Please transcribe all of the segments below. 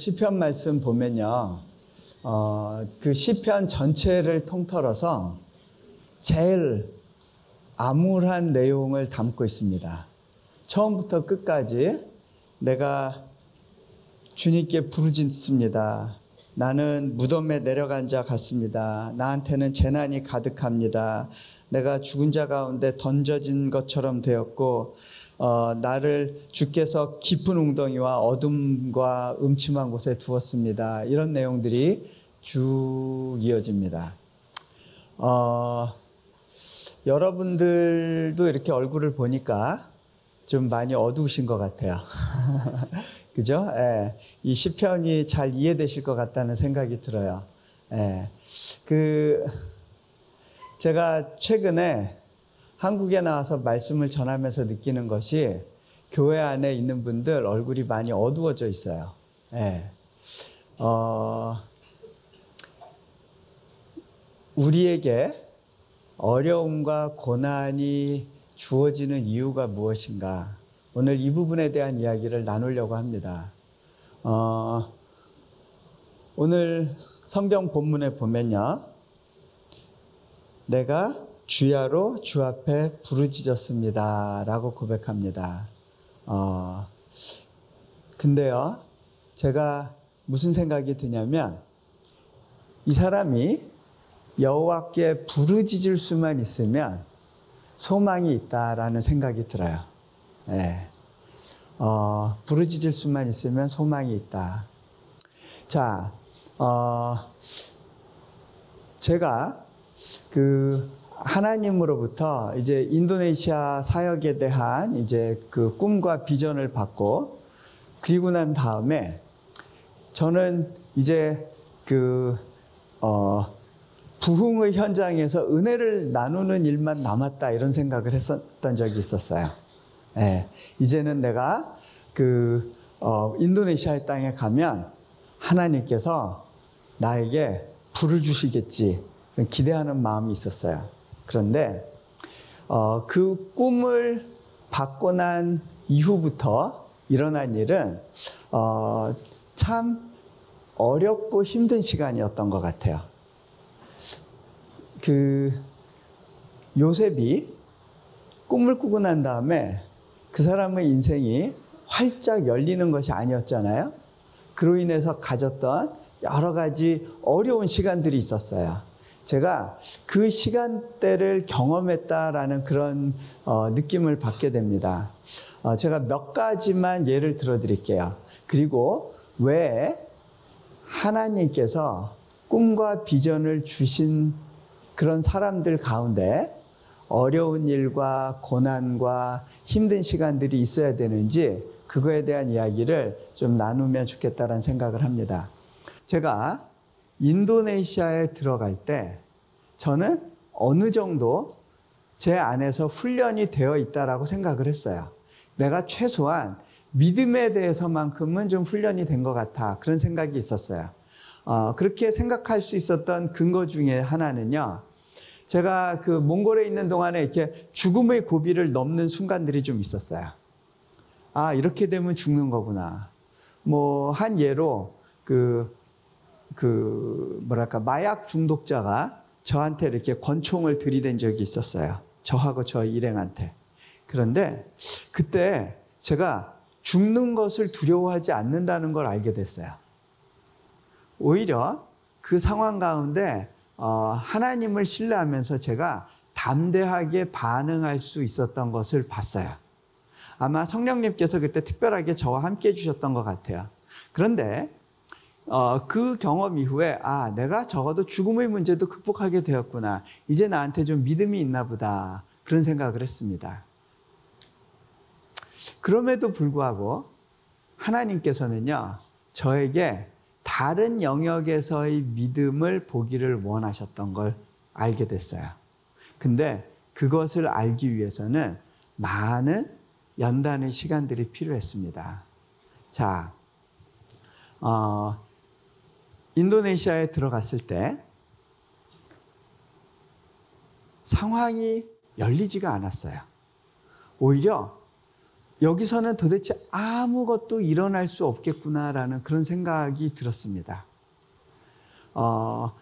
시편 말씀 보면요. 어, 그 시편 전체를 통틀어서 제일 암울한 내용을 담고 있습니다. 처음부터 끝까지 내가 주님께 부르짖습니다. 나는 무덤에 내려간 자 같습니다. 나한테는 재난이 가득합니다. 내가 죽은 자 가운데 던져진 것처럼 되었고, 어, 나를 주께서 깊은 웅덩이와 어둠과 음침한 곳에 두었습니다. 이런 내용들이 쭉 이어집니다. 어, 여러분들도 이렇게 얼굴을 보니까 좀 많이 어두우신 것 같아요. 그죠? 예. 이 시편이 잘 이해되실 것 같다는 생각이 들어요. 예. 그, 제가 최근에 한국에 나와서 말씀을 전하면서 느끼는 것이 교회 안에 있는 분들 얼굴이 많이 어두워져 있어요. 예. 어, 우리에게 어려움과 고난이 주어지는 이유가 무엇인가? 오늘 이 부분에 대한 이야기를 나누려고 합니다. 어, 오늘 성경 본문에 보면요. 내가 주야로 주 앞에 부르짖었습니다. 라고 고백합니다. 어, 근데요, 제가 무슨 생각이 드냐면, 이 사람이 여호와께 부르짖을 수만 있으면 소망이 있다라는 생각이 들어요. 네. 어, 부르짖을 수만 있으면 소망이 있다. 자, 어, 제가 그 하나님으로부터 이제 인도네시아 사역에 대한 이제 그 꿈과 비전을 받고 그리고 난 다음에 저는 이제 그, 어, 부흥의 현장에서 은혜를 나누는 일만 남았다 이런 생각을 했었던 적이 있었어요. 예, 이제는 내가 그 어, 인도네시아의 땅에 가면 하나님께서 나에게 불을 주시겠지 기대하는 마음이 있었어요. 그런데 어, 그 꿈을 받고 난 이후부터 일어난 일은 어, 참 어렵고 힘든 시간이었던 것 같아요. 그 요셉이 꿈을 꾸고 난 다음에 그 사람의 인생이 활짝 열리는 것이 아니었잖아요. 그로 인해서 가졌던 여러 가지 어려운 시간들이 있었어요. 제가 그 시간대를 경험했다라는 그런 어, 느낌을 받게 됩니다. 어, 제가 몇 가지만 예를 들어 드릴게요. 그리고 왜 하나님께서 꿈과 비전을 주신 그런 사람들 가운데 어려운 일과 고난과 힘든 시간들이 있어야 되는지 그거에 대한 이야기를 좀 나누면 좋겠다는 생각을 합니다. 제가 인도네시아에 들어갈 때 저는 어느 정도 제 안에서 훈련이 되어 있다라고 생각을 했어요. 내가 최소한 믿음에 대해서만큼은 좀 훈련이 된 것 같아. 그런 생각이 있었어요. 어, 그렇게 생각할 수 있었던 근거 중에 하나는요. 제가 그 몽골에 있는 동안에 이렇게 죽음의 고비를 넘는 순간들이 좀 있었어요. 아, 이렇게 되면 죽는 거구나. 뭐, 한 예로, 그, 그, 뭐랄까, 마약 중독자가 저한테 이렇게 권총을 들이댄 적이 있었어요. 저하고 저 일행한테. 그런데 그때 제가 죽는 것을 두려워하지 않는다는 걸 알게 됐어요. 오히려 그 상황 가운데 어, 하나님을 신뢰하면서 제가 담대하게 반응할 수 있었던 것을 봤어요. 아마 성령님께서 그때 특별하게 저와 함께 해주셨던 것 같아요. 그런데 어, 그 경험 이후에 아 내가 적어도 죽음의 문제도 극복하게 되었구나. 이제 나한테 좀 믿음이 있나 보다. 그런 생각을 했습니다. 그럼에도 불구하고 하나님께서는요 저에게 다른 영역에서의 믿음을 보기를 원하셨던 걸 알게 됐어요. 근데 그것을 알기 위해서는 많은 연단의 시간들이 필요했습니다. 자, 어, 인도네시아에 들어갔을 때 상황이 열리지가 않았어요. 오히려 여기서는 도대체 아무것도 일어날 수 없겠구나라는 그런 생각이 들었습니다. 어,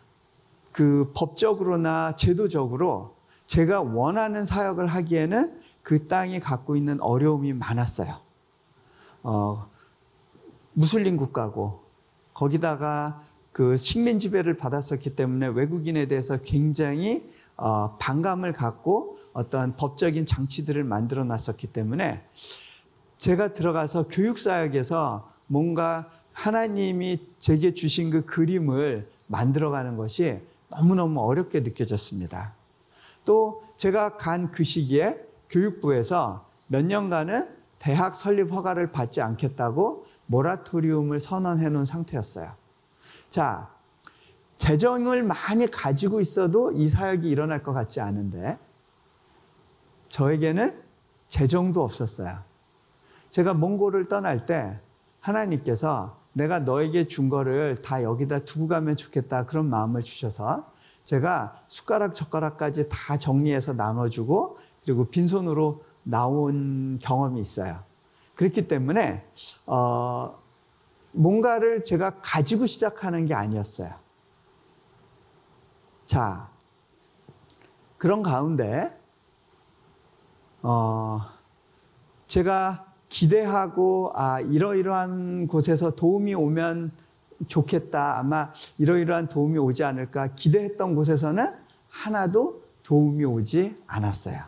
그 법적으로나 제도적으로 제가 원하는 사역을 하기에는 그 땅이 갖고 있는 어려움이 많았어요. 어, 무슬림 국가고 거기다가 그 식민 지배를 받았었기 때문에 외국인에 대해서 굉장히 어, 반감을 갖고 어떤 법적인 장치들을 만들어 놨었기 때문에 제가 들어가서 교육 사역에서 뭔가 하나님이 제게 주신 그 그림을 만들어가는 것이 너무너무 어렵게 느껴졌습니다. 또 제가 간 그 시기에 교육부에서 몇 년간은 대학 설립 허가를 받지 않겠다고 모라토리움을 선언해 놓은 상태였어요. 자, 재정을 많이 가지고 있어도 이 사역이 일어날 것 같지 않은데 저에게는 재정도 없었어요. 제가 몽골을 떠날 때 하나님께서 내가 너에게 준 거를 다 여기다 두고 가면 좋겠다 그런 마음을 주셔서 제가 숟가락 젓가락까지 다 정리해서 나눠주고 그리고 빈손으로 나온 경험이 있어요. 그렇기 때문에 어, 뭔가를 제가 가지고 시작하는 게 아니었어요. 자, 그런 가운데 어, 제가 기대하고 아 이러이러한 곳에서 도움이 오면 좋겠다. 아마 이러이러한 도움이 오지 않을까 기대했던 곳에서는 하나도 도움이 오지 않았어요.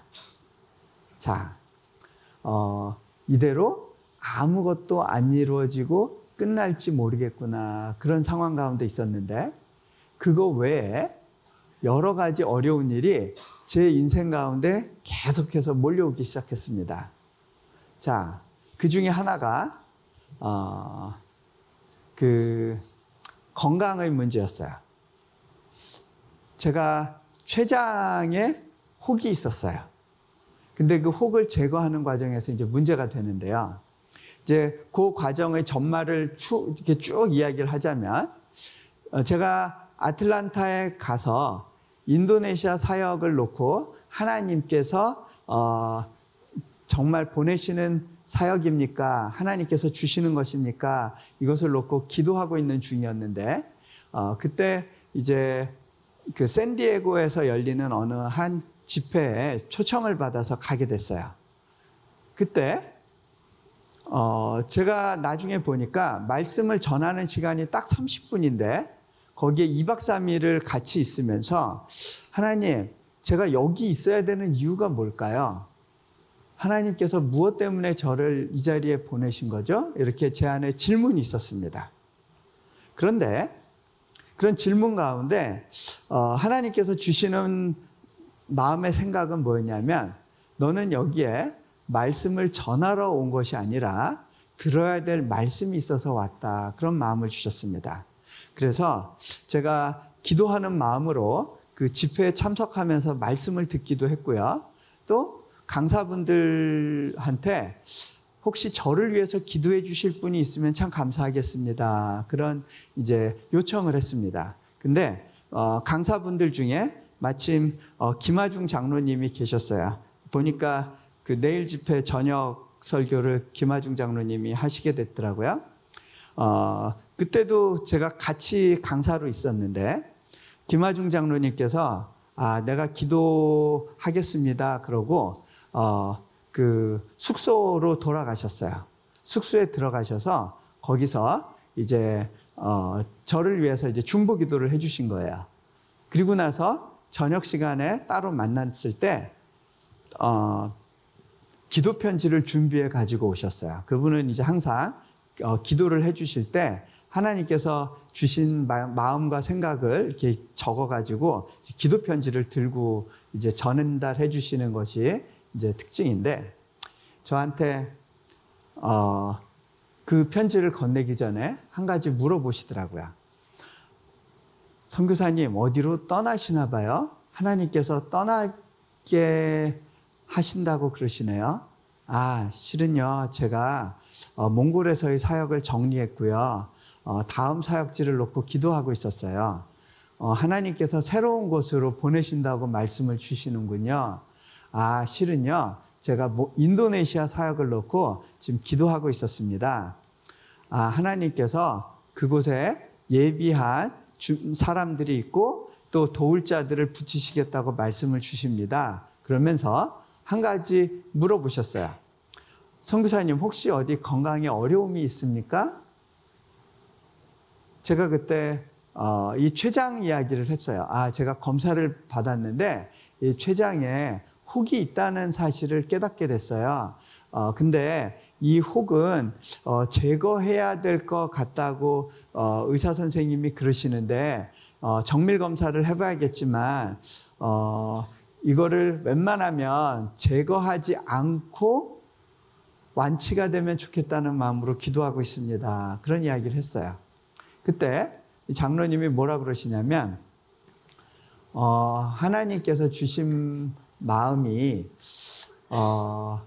자, 어, 이대로 아무것도 안 이루어지고 끝날지 모르겠구나. 그런 상황 가운데 있었는데, 그거 외에 여러 가지 어려운 일이 제 인생 가운데 계속해서 몰려오기 시작했습니다. 자, 그 중에 하나가, 어, 그, 건강의 문제였어요. 제가 췌장에 혹이 있었어요. 근데 그 혹을 제거하는 과정에서 이제 문제가 되는데요. 이제 그 과정의 전말을 쭉, 이렇게 쭉 이야기를 하자면, 어, 제가 아틀란타에 가서 인도네시아 사역을 놓고 하나님께서 어, 정말 보내시는 사역입니까? 하나님께서 주시는 것입니까? 이것을 놓고 기도하고 있는 중이었는데, 어, 그때 이제 그 샌디에고에서 열리는 어느 한 집회에 초청을 받아서 가게 됐어요. 그때, 어, 제가 나중에 보니까 말씀을 전하는 시간이 딱 30분인데, 거기에 2박 3일을 같이 있으면서, 하나님, 제가 여기 있어야 되는 이유가 뭘까요? 하나님께서 무엇 때문에 저를 이 자리에 보내신 거죠? 이렇게 제 안에 질문이 있었습니다. 그런데 그런 질문 가운데 어, 하나님께서 주시는 마음의 생각은 뭐였냐면 너는 여기에 말씀을 전하러 온 것이 아니라 들어야 될 말씀이 있어서 왔다. 그런 마음을 주셨습니다. 그래서 제가 기도하는 마음으로 그 집회에 참석하면서 말씀을 듣기도 했고요. 또 강사분들한테 혹시 저를 위해서 기도해 주실 분이 있으면 참 감사하겠습니다. 그런 이제 요청을 했습니다. 근데 어, 강사분들 중에 마침 어, 김하중 장로님이 계셨어요. 보니까 그 내일 집회 저녁 설교를 김하중 장로님이 하시게 됐더라고요. 어, 그때도 제가 같이 강사로 있었는데 김하중 장로님께서 아, 내가 기도하겠습니다. 그러고 어, 그 숙소로 돌아가셨어요. 숙소에 들어가셔서 거기서 이제 어, 저를 위해서 이제 중보 기도를 해주신 거예요. 그리고 나서 저녁 시간에 따로 만났을 때 어, 기도 편지를 준비해 가지고 오셨어요. 그분은 이제 항상 어, 기도를 해주실 때 하나님께서 주신 마음과 생각을 이렇게 적어 가지고 기도 편지를 들고 이제 전달해 주시는 것이 이제 특징인데 저한테 어, 그 편지를 건네기 전에 한 가지 물어보시더라고요. 선교사님 어디로 떠나시나 봐요? 하나님께서 떠나게 하신다고 그러시네요. 아 실은요 제가 어, 몽골에서의 사역을 정리했고요. 어, 다음 사역지를 놓고 기도하고 있었어요. 어, 하나님께서 새로운 곳으로 보내신다고 말씀을 주시는군요. 아, 실은요, 제가 뭐 인도네시아 사역을 놓고 지금 기도하고 있었습니다. 아, 하나님께서 그곳에 예비한 주- 사람들이 있고 또 도울 자들을 붙이시겠다고 말씀을 주십니다. 그러면서 한 가지 물어보셨어요. 선교사님 혹시 어디 건강에 어려움이 있습니까? 제가 그때 어, 이 췌장 이야기를 했어요. 아, 제가 검사를 받았는데 이 췌장에 혹이 있다는 사실을 깨닫게 됐어요. 어, 근데 이 혹은 어, 제거해야 될 것 같다고 어, 의사 선생님이 그러시는데 어, 정밀 검사를 해봐야겠지만 어, 이거를 웬만하면 제거하지 않고 완치가 되면 좋겠다는 마음으로 기도하고 있습니다. 그런 이야기를 했어요. 그때 이 장로님이 뭐라 그러시냐면 어, 하나님께서 주신 마음이 어,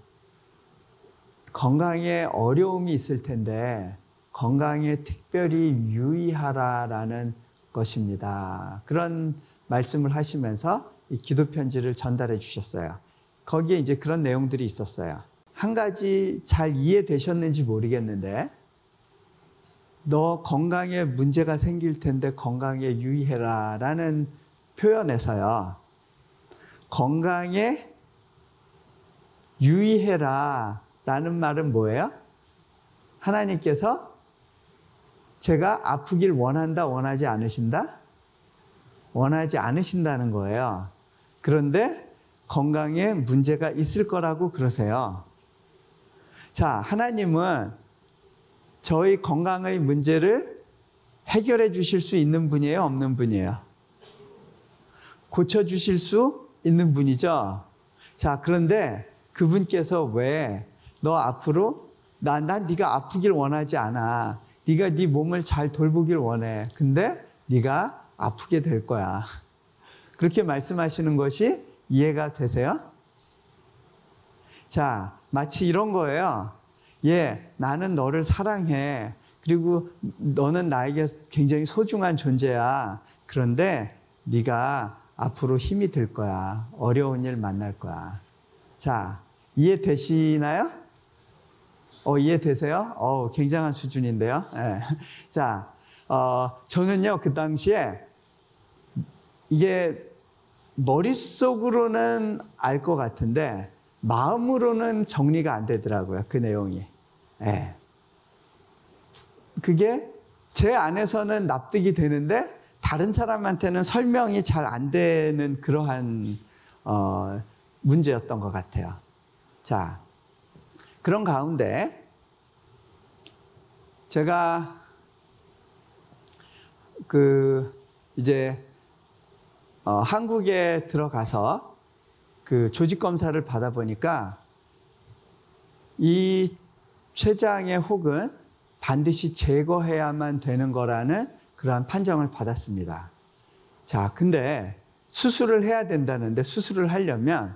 건강에 어려움이 있을 텐데 건강에 특별히 유의하라라는 것입니다. 그런 말씀을 하시면서 이 기도 편지를 전달해 주셨어요. 거기에 이제 그런 내용들이 있었어요. 한 가지 잘 이해되셨는지 모르겠는데 너 건강에 문제가 생길 텐데 건강에 유의해라 라는 표현에서요. 건강에 유의해라 라는 말은 뭐예요? 하나님께서 제가 아프길 원한다, 원하지 않으신다? 원하지 않으신다는 거예요. 그런데 건강에 문제가 있을 거라고 그러세요. 자, 하나님은 저희 건강의 문제를 해결해 주실 수 있는 분이에요? 없는 분이에요? 고쳐 주실 수 있는 분이죠? 자, 그런데 그분께서 왜 너 앞으로 나, 난 네가 아프길 원하지 않아. 네가 네 몸을 잘 돌보길 원해. 근데 네가 아프게 될 거야. 그렇게 말씀하시는 것이 이해가 되세요? 자, 마치 이런 거예요. 예, 나는 너를 사랑해. 그리고 너는 나에게 굉장히 소중한 존재야. 그런데 네가 앞으로 힘이 들 거야. 어려운 일 만날 거야. 자, 이해되시나요? 어, 이해되세요? 어, 굉장한 수준인데요. 예. 자, 어, 저는요, 그 당시에 이게 머릿속으로는 알 것 같은데 마음으로는 정리가 안 되더라고요. 그 내용이. 예. 그게 제 안에서는 납득이 되는데 다른 사람한테는 설명이 잘 안 되는 그러한 어, 문제였던 것 같아요. 자, 그런 가운데 제가 그 이제 어, 한국에 들어가서 그 조직 검사를 받아 보니까 이 췌장의 혹은 반드시 제거해야만 되는 거라는 그러한 판정을 받았습니다. 자, 근데 수술을 해야 된다는데 수술을 하려면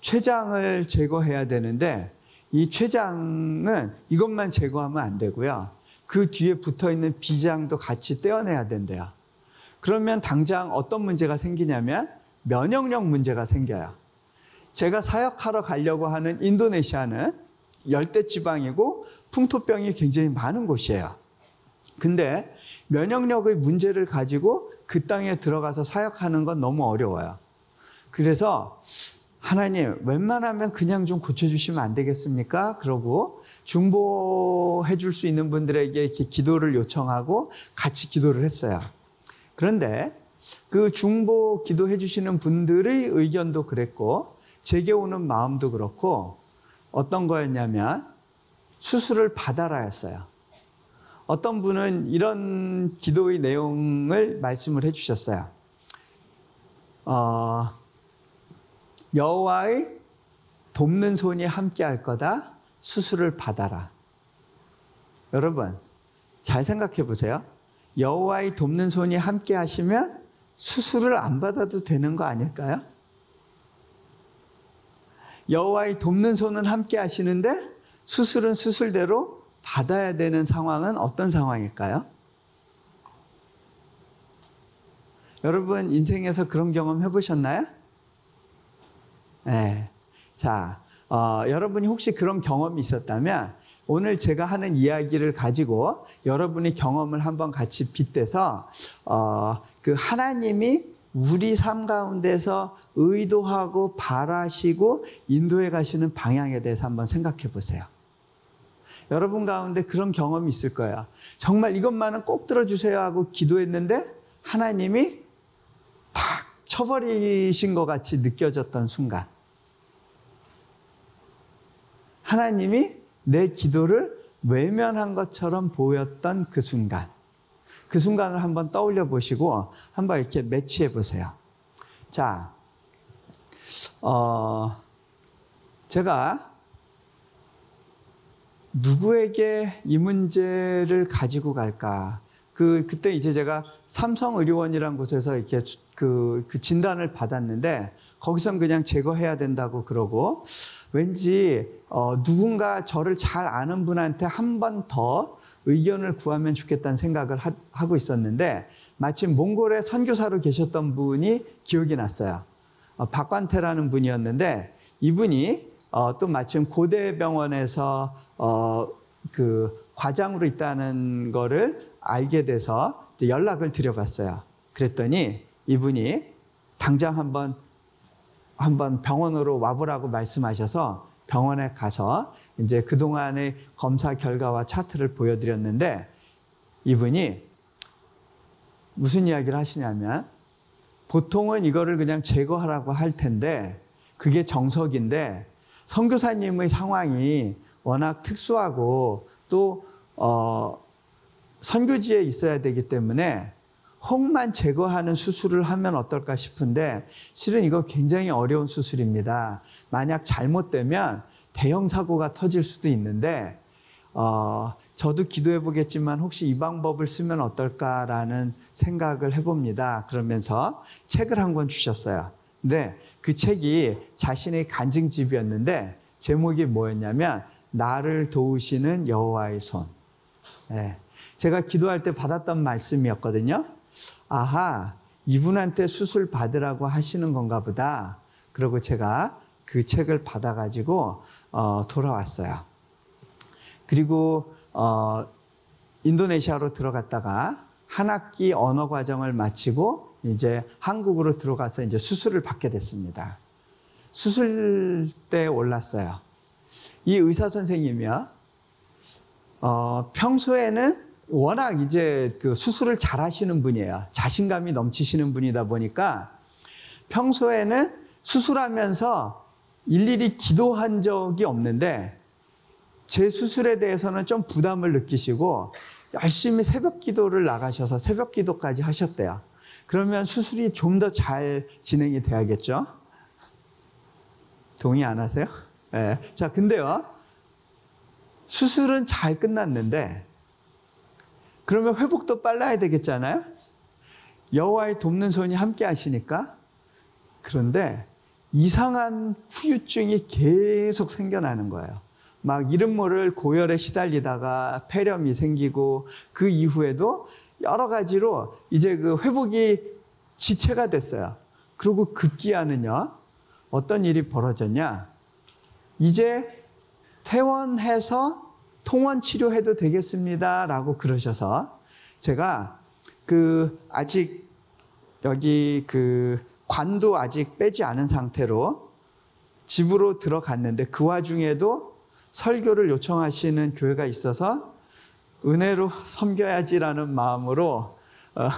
췌장을 제거해야 되는데 이 췌장은 이것만 제거하면 안 되고요. 그 뒤에 붙어 있는 비장도 같이 떼어내야 된대요. 그러면 당장 어떤 문제가 생기냐면 면역력 문제가 생겨요. 제가 사역하러 가려고 하는 인도네시아는 열대 지방이고 풍토병이 굉장히 많은 곳이에요. 근데 면역력의 문제를 가지고 그 땅에 들어가서 사역하는 건 너무 어려워요. 그래서 하나님, 웬만하면 그냥 좀 고쳐주시면 안 되겠습니까? 그러고 중보해 줄 수 있는 분들에게 기도를 요청하고 같이 기도를 했어요. 그런데 그 중보 기도해 주시는 분들의 의견도 그랬고, 제게 오는 마음도 그렇고, 어떤 거였냐면, 수술을 받아라 였어요. 어떤 분은 이런 기도의 내용을 말씀을 해 주셨어요. 어, 여호와의 돕는 손이 함께 할 거다. 수술을 받아라. 여러분, 잘 생각해 보세요. 여호와의 돕는 손이 함께 하시면 수술을 안 받아도 되는 거 아닐까요? 여호와의 돕는 손은 함께 하시는데 수술은 수술대로 받아야 되는 상황은 어떤 상황일까요? 여러분 인생에서 그런 경험 해보셨나요? 네. 자, 어, 여러분이 혹시 그런 경험이 있었다면 오늘 제가 하는 이야기를 가지고 여러분의 경험을 한번 같이 빗대서 어, 그 하나님이 우리 삶 가운데서 의도하고 바라시고 인도해 가시는 방향에 대해서 한번 생각해 보세요. 여러분 가운데 그런 경험이 있을 거예요. 정말 이것만은 꼭 들어주세요 하고 기도했는데 하나님이 탁 쳐버리신 것 같이 느껴졌던 순간. 하나님이 내 기도를 외면한 것처럼 보였던 그 순간. 그 순간을 한번 떠올려 보시고 한번 이렇게 매치해 보세요. 자, 어, 제가 누구에게 이 문제를 가지고 갈까? 그, 그때 이제 제가 삼성의료원이라는 곳에서 이렇게 그, 그 진단을 받았는데 거기선 그냥 제거해야 된다고 그러고 왠지 어, 누군가 저를 잘 아는 분한테 한 번 더 의견을 구하면 좋겠다는 생각을 하, 고 있었는데 마침 몽골에 선교사로 계셨던 분이 기억이 났어요. 어, 박관태라는 분이었는데 이분이 어, 또 마침 고대병원에서 어, 그 과장으로 있다는 거를 알게 돼서 연락을 드려봤어요. 그랬더니 이분이 당장 한번 한번 병원으로 와보라고 말씀하셔서 병원에 가서 이제 그동안의 검사 결과와 차트를 보여드렸는데 이분이 무슨 이야기를 하시냐면 보통은 이거를 그냥 제거하라고 할 텐데 그게 정석인데 선교사님의 상황이 워낙 특수하고 또 어, 선교지에 있어야 되기 때문에 혹만 제거하는 수술을 하면 어떨까 싶은데 실은 이거 굉장히 어려운 수술입니다. 만약 잘못되면 대형 사고가 터질 수도 있는데 어, 저도 기도해 보겠지만 혹시 이 방법을 쓰면 어떨까라는 생각을 해봅니다. 그러면서 책을 한 권 주셨어요. 근데 그 책이 자신의 간증집이었는데 제목이 뭐였냐면 나를 도우시는 여호와의 손. 네. 제가 기도할 때 받았던 말씀이었거든요. 아하, 이분한테 수술 받으라고 하시는 건가 보다. 그리고 제가 그 책을 받아가지고 어, 돌아왔어요. 그리고 어, 인도네시아로 들어갔다가 한 학기 언어 과정을 마치고 이제 한국으로 들어가서 이제 수술을 받게 됐습니다. 수술대에 올랐어요. 이 의사 선생님이요. 어, 평소에는 워낙 이제 그 수술을 잘 하시는 분이에요. 자신감이 넘치시는 분이다 보니까 평소에는 수술하면서 일일이 기도한 적이 없는데 제 수술에 대해서는 좀 부담을 느끼시고 열심히 새벽 기도를 나가셔서 새벽 기도까지 하셨대요. 그러면 수술이 좀 더 잘 진행이 돼야겠죠? 동의 안 하세요? 네. 자, 근데요. 수술은 잘 끝났는데 그러면 회복도 빨라야 되겠잖아요. 여호와의 돕는 손이 함께 하시니까 그런데 이상한 후유증이 계속 생겨나는 거예요. 막 이름 모를 고열에 시달리다가 폐렴이 생기고 그 이후에도 여러 가지로 이제 그 회복이 지체가 됐어요. 그리고 급기야는요, 어떤 일이 벌어졌냐? 이제 퇴원해서 통원 치료해도 되겠습니다. 라고 그러셔서 제가 그 아직 여기 그 관도 아직 빼지 않은 상태로 집으로 들어갔는데 그 와중에도 설교를 요청하시는 교회가 있어서 은혜로 섬겨야지라는 마음으로 어,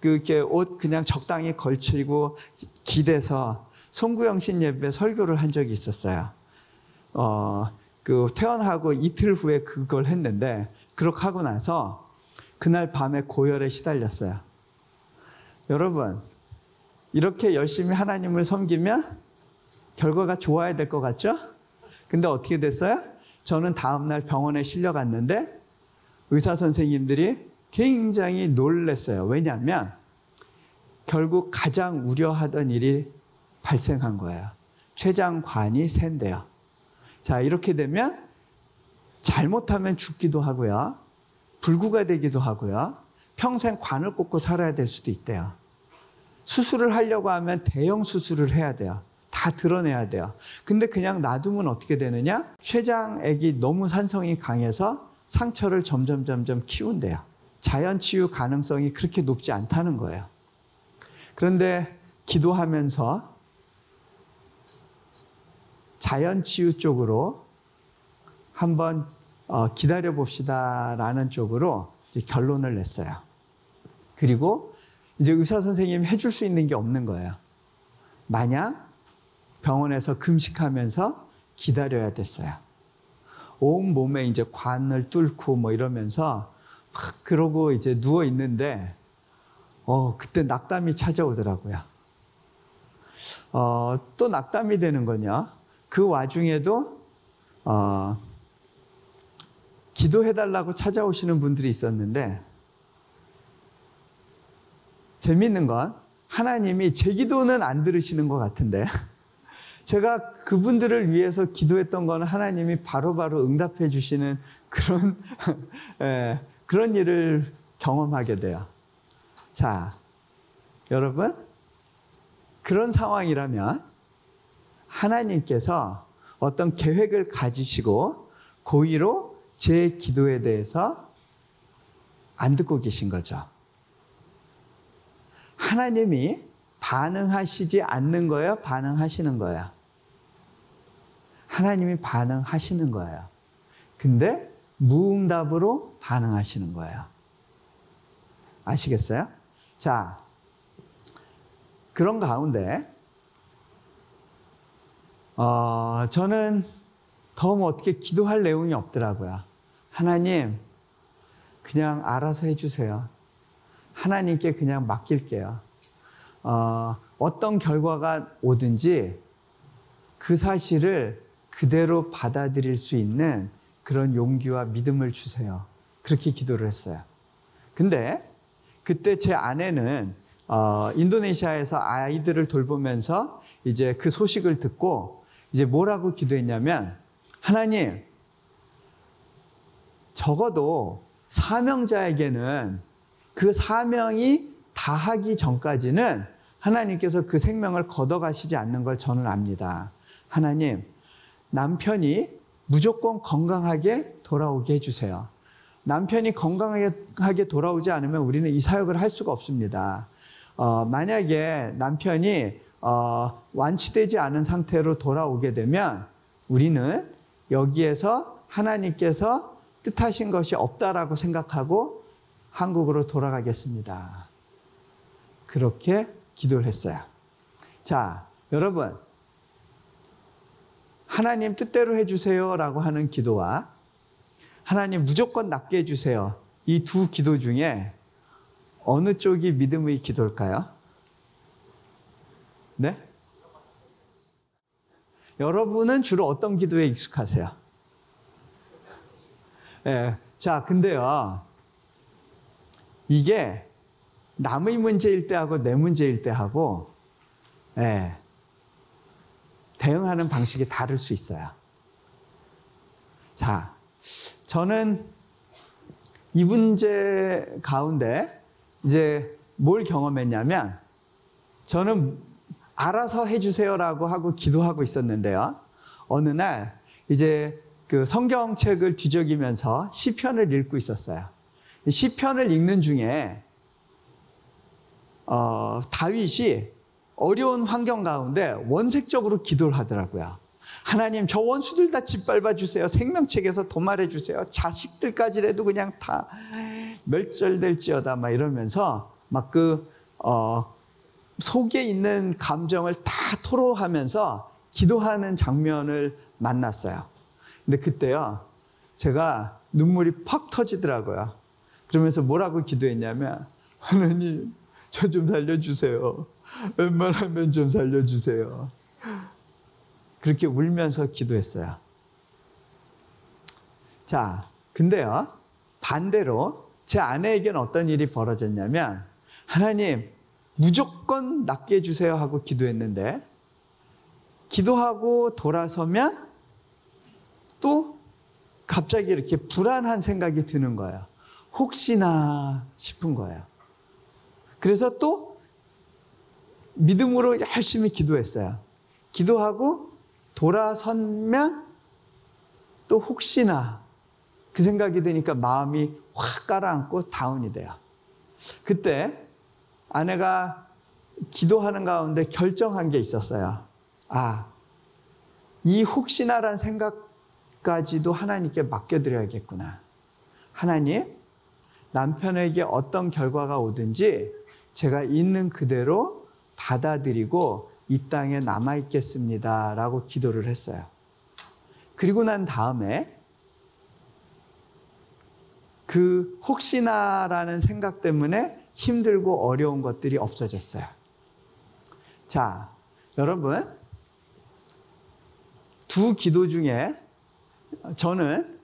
그렇게 옷 그냥 적당히 걸치고 기대서 송구영신 예배 설교를 한 적이 있었어요. 어, 그 퇴원하고 이틀 후에 그걸 했는데 그렇게 하고 나서 그날 밤에 고열에 시달렸어요. 여러분, 이렇게 열심히 하나님을 섬기면 결과가 좋아야 될 것 같죠? 근데 어떻게 됐어요? 저는 다음날 병원에 실려갔는데 의사 선생님들이 굉장히 놀랐어요. 왜냐하면 결국 가장 우려하던 일이 발생한 거예요. 췌장관이 샌대요. 자, 이렇게 되면 잘못하면 죽기도 하고요. 불구가 되기도 하고요. 평생 관을 꽂고 살아야 될 수도 있대요. 수술을 하려고 하면 대형 수술을 해야 돼요. 다다 드러내야 돼요. 근데 그냥 놔두면 어떻게 되느냐? 췌장액이 너무 산성이 강해서 상처를 점점 점점 키운대요. 자연 치유 가능성이 그렇게 높지 않다는 거예요. 그런데 기도하면서 자연 치유 쪽으로 한번 어, 기다려 봅시다라는 쪽으로 결론을 냈어요. 그리고 이제 의사 선생님이 해줄 수 있는 게 없는 거예요. 마냥 병원에서 금식하면서 기다려야 됐어요. 온 몸에 이제 관을 뚫고 뭐 이러면서 막 그러고 이제 누워 있는데 어 그때 낙담이 찾아오더라고요. 어또 낙담이 되는 거냐? 그 와중에도 어 기도해달라고 찾아오시는 분들이 있었는데 재밌는 건 하나님이 제 기도는 안 들으시는 것 같은데 제가 그분들을 위해서 기도했던 거는 하나님이 바로바로 바로 응답해 주시는 그런 예, 그런 일을 경험하게 돼요. 자, 여러분 그런 상황이라면 하나님께서 어떤 계획을 가지시고 고의로 제 기도에 대해서 안 듣고 계신 거죠. 하나님이 반응하시지 않는 거예요? 반응하시는 거예요? 하나님이 반응하시는 거예요. 근데 무응답으로 반응하시는 거예요. 아시겠어요? 자, 그런 가운데, 어, 저는 더 뭐 어떻게 기도할 내용이 없더라고요. 하나님, 그냥 알아서 해주세요. 하나님께 그냥 맡길게요. 어, 어떤 결과가 오든지 그 사실을 그대로 받아들일 수 있는 그런 용기와 믿음을 주세요. 그렇게 기도를 했어요. 근데 그때 제 아내는 어, 인도네시아에서 아이들을 돌보면서 이제 그 소식을 듣고 이제 뭐라고 기도했냐면 하나님 적어도 사명자에게는 그 사명이 다하기 전까지는 하나님께서 그 생명을 걷어가시지 않는 걸 저는 압니다. 하나님, 남편이 무조건 건강하게 돌아오게 해주세요. 남편이 건강하게 돌아오지 않으면 우리는 이 사역을 할 수가 없습니다. 어, 만약에 남편이 어, 완치되지 않은 상태로 돌아오게 되면 우리는 여기에서 하나님께서 뜻하신 것이 없다라고 생각하고 한국으로 돌아가겠습니다. 그렇게 기도를 했어요. 자, 여러분. 하나님 뜻대로 해주세요 라고 하는 기도와 하나님 무조건 낫게 해주세요. 이 두 기도 중에 어느 쪽이 믿음의 기도일까요? 네? 여러분은 주로 어떤 기도에 익숙하세요? 예. 네. 자, 근데요. 이게 남의 문제일 때하고 내 문제일 때하고 예, 대응하는 방식이 다를 수 있어요. 자, 저는 이 문제 가운데 이제 뭘 경험했냐면 저는 알아서 해주세요라고 하고 기도하고 있었는데요. 어느 날 이제 그 성경책을 뒤적이면서 시편을 읽고 있었어요. 시편을 읽는 중에 어, 다윗이 어려운 환경 가운데 원색적으로 기도를 하더라고요. 하나님 저 원수들 다 짓밟아 주세요. 생명책에서 도말해 주세요. 자식들까지라도 그냥 다 멸절될지어다 막 이러면서 막그 어, 속에 있는 감정을 다 토로하면서 기도하는 장면을 만났어요. 근데 그때요. 제가 눈물이 팍 터지더라고요. 그러면서 뭐라고 기도했냐면 하나님 저 좀 살려주세요. 웬만하면 좀 살려주세요. 그렇게 울면서 기도했어요. 자, 근데요, 반대로 제 아내에게는 어떤 일이 벌어졌냐면, 하나님, 무조건 낫게 해주세요 하고 기도했는데, 기도하고 돌아서면 또 갑자기 이렇게 불안한 생각이 드는 거예요. 혹시나 싶은 거예요. 그래서 또 믿음으로 열심히 기도했어요. 기도하고 돌아서면 또 혹시나 그 생각이 드니까 마음이 확 가라앉고 다운이 돼요. 그때 아내가 기도하는 가운데 결정한 게 있었어요. 아, 이 혹시나란 생각까지도 하나님께 맡겨드려야겠구나. 하나님, 남편에게 어떤 결과가 오든지 제가 있는 그대로 받아들이고 이 땅에 남아있겠습니다. 라고 기도를 했어요. 그리고 난 다음에 그 혹시나라는 생각 때문에 힘들고 어려운 것들이 없어졌어요. 자, 여러분, 두 기도 중에 저는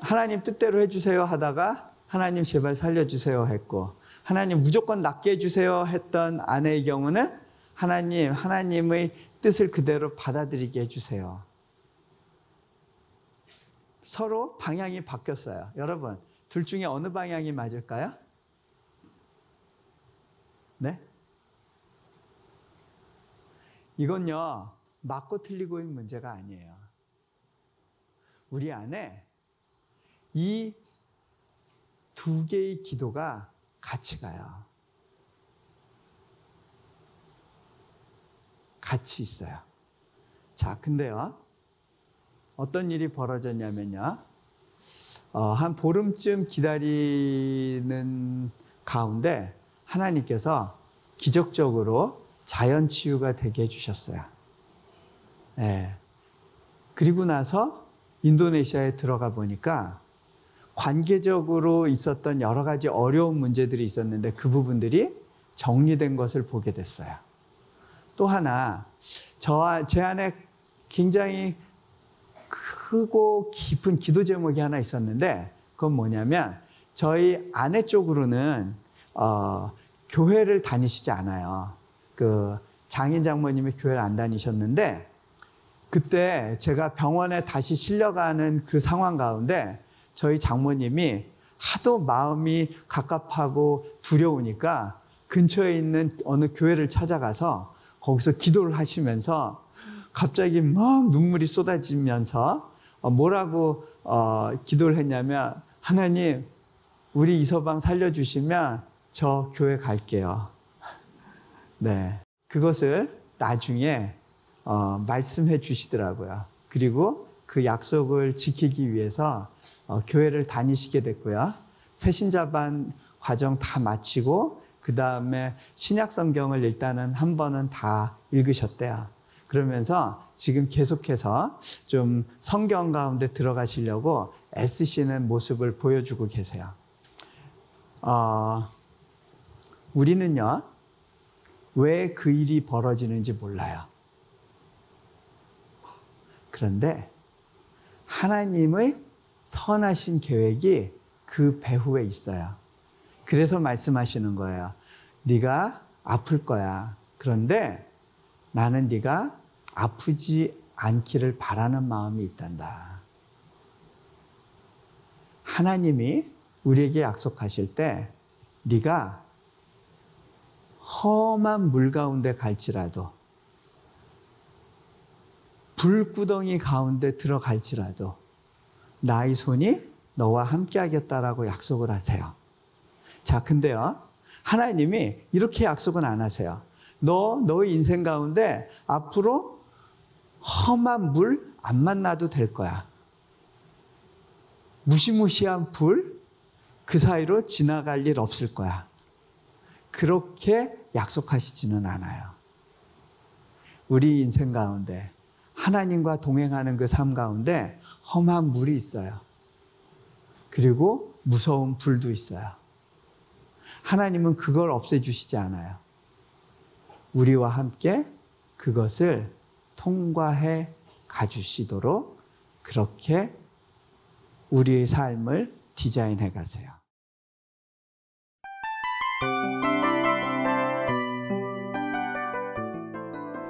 하나님 뜻대로 해주세요 하다가 하나님 제발 살려주세요 했고 하나님 무조건 낫게 해주세요 했던 아내의 경우는 하나님, 하나님의 뜻을 그대로 받아들이게 해주세요. 서로 방향이 바뀌었어요. 여러분, 둘 중에 어느 방향이 맞을까요? 네? 이건요, 맞고 틀리고의 문제가 아니에요. 우리 안에 이 두 개의 기도가 같이 가요. 같이 있어요. 자, 근데요, 어떤 일이 벌어졌냐면요, 어, 한 보름쯤 기다리는 가운데 하나님께서 기적적으로 자연 치유가 되게 해주셨어요. 네. 그리고 나서 인도네시아에 들어가 보니까 관계적으로 있었던 여러 가지 어려운 문제들이 있었는데 그 부분들이 정리된 것을 보게 됐어요. 또 하나, 저, 제 안에 굉장히 크고 깊은 기도 제목이 하나 있었는데 그건 뭐냐면 저희 아내 쪽으로는 어, 교회를 다니시지 않아요. 그 장인 장모님이 교회를 안 다니셨는데 그때 제가 병원에 다시 실려가는 그 상황 가운데 저희 장모님이 하도 마음이 갑갑하고 두려우니까 근처에 있는 어느 교회를 찾아가서 거기서 기도를 하시면서 갑자기 막 눈물이 쏟아지면서 어, 뭐라고 어, 기도를 했냐면 하나님 우리 이서방 살려주시면 저 교회 갈게요. 네, 그것을 나중에 어, 말씀해 주시더라고요. 그리고 그 약속을 지키기 위해서 어, 교회를 다니시게 됐고요. 새신자반 과정 다 마치고 그 다음에 신약 성경을 일단은 한 번은 다 읽으셨대요. 그러면서 지금 계속해서 좀 성경 가운데 들어가시려고 애쓰시는 모습을 보여주고 계세요. 어, 우리는요, 왜 그 일이 벌어지는지 몰라요. 그런데 하나님의 선하신 계획이 그 배후에 있어요. 그래서 말씀하시는 거예요. 네가 아플 거야. 그런데 나는 네가 아프지 않기를 바라는 마음이 있단다. 하나님이 우리에게 약속하실 때 네가 험한 물 가운데 갈지라도 불구덩이 가운데 들어갈지라도 나의 손이 너와 함께 하겠다라고 약속을 하세요. 자, 근데요. 하나님이 이렇게 약속은 안 하세요. 너, 너의 인생 가운데 앞으로 험한 물 안 만나도 될 거야. 무시무시한 불, 그 사이로 지나갈 일 없을 거야. 그렇게 약속하시지는 않아요. 우리 인생 가운데 하나님과 동행하는 그 삶 가운데 험한 물이 있어요. 그리고 무서운 불도 있어요. 하나님은 그걸 없애주시지 않아요. 우리와 함께 그것을 통과해 가주시도록 그렇게 우리의 삶을 디자인해 가세요.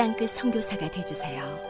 땅끝 선교사가 되주세요.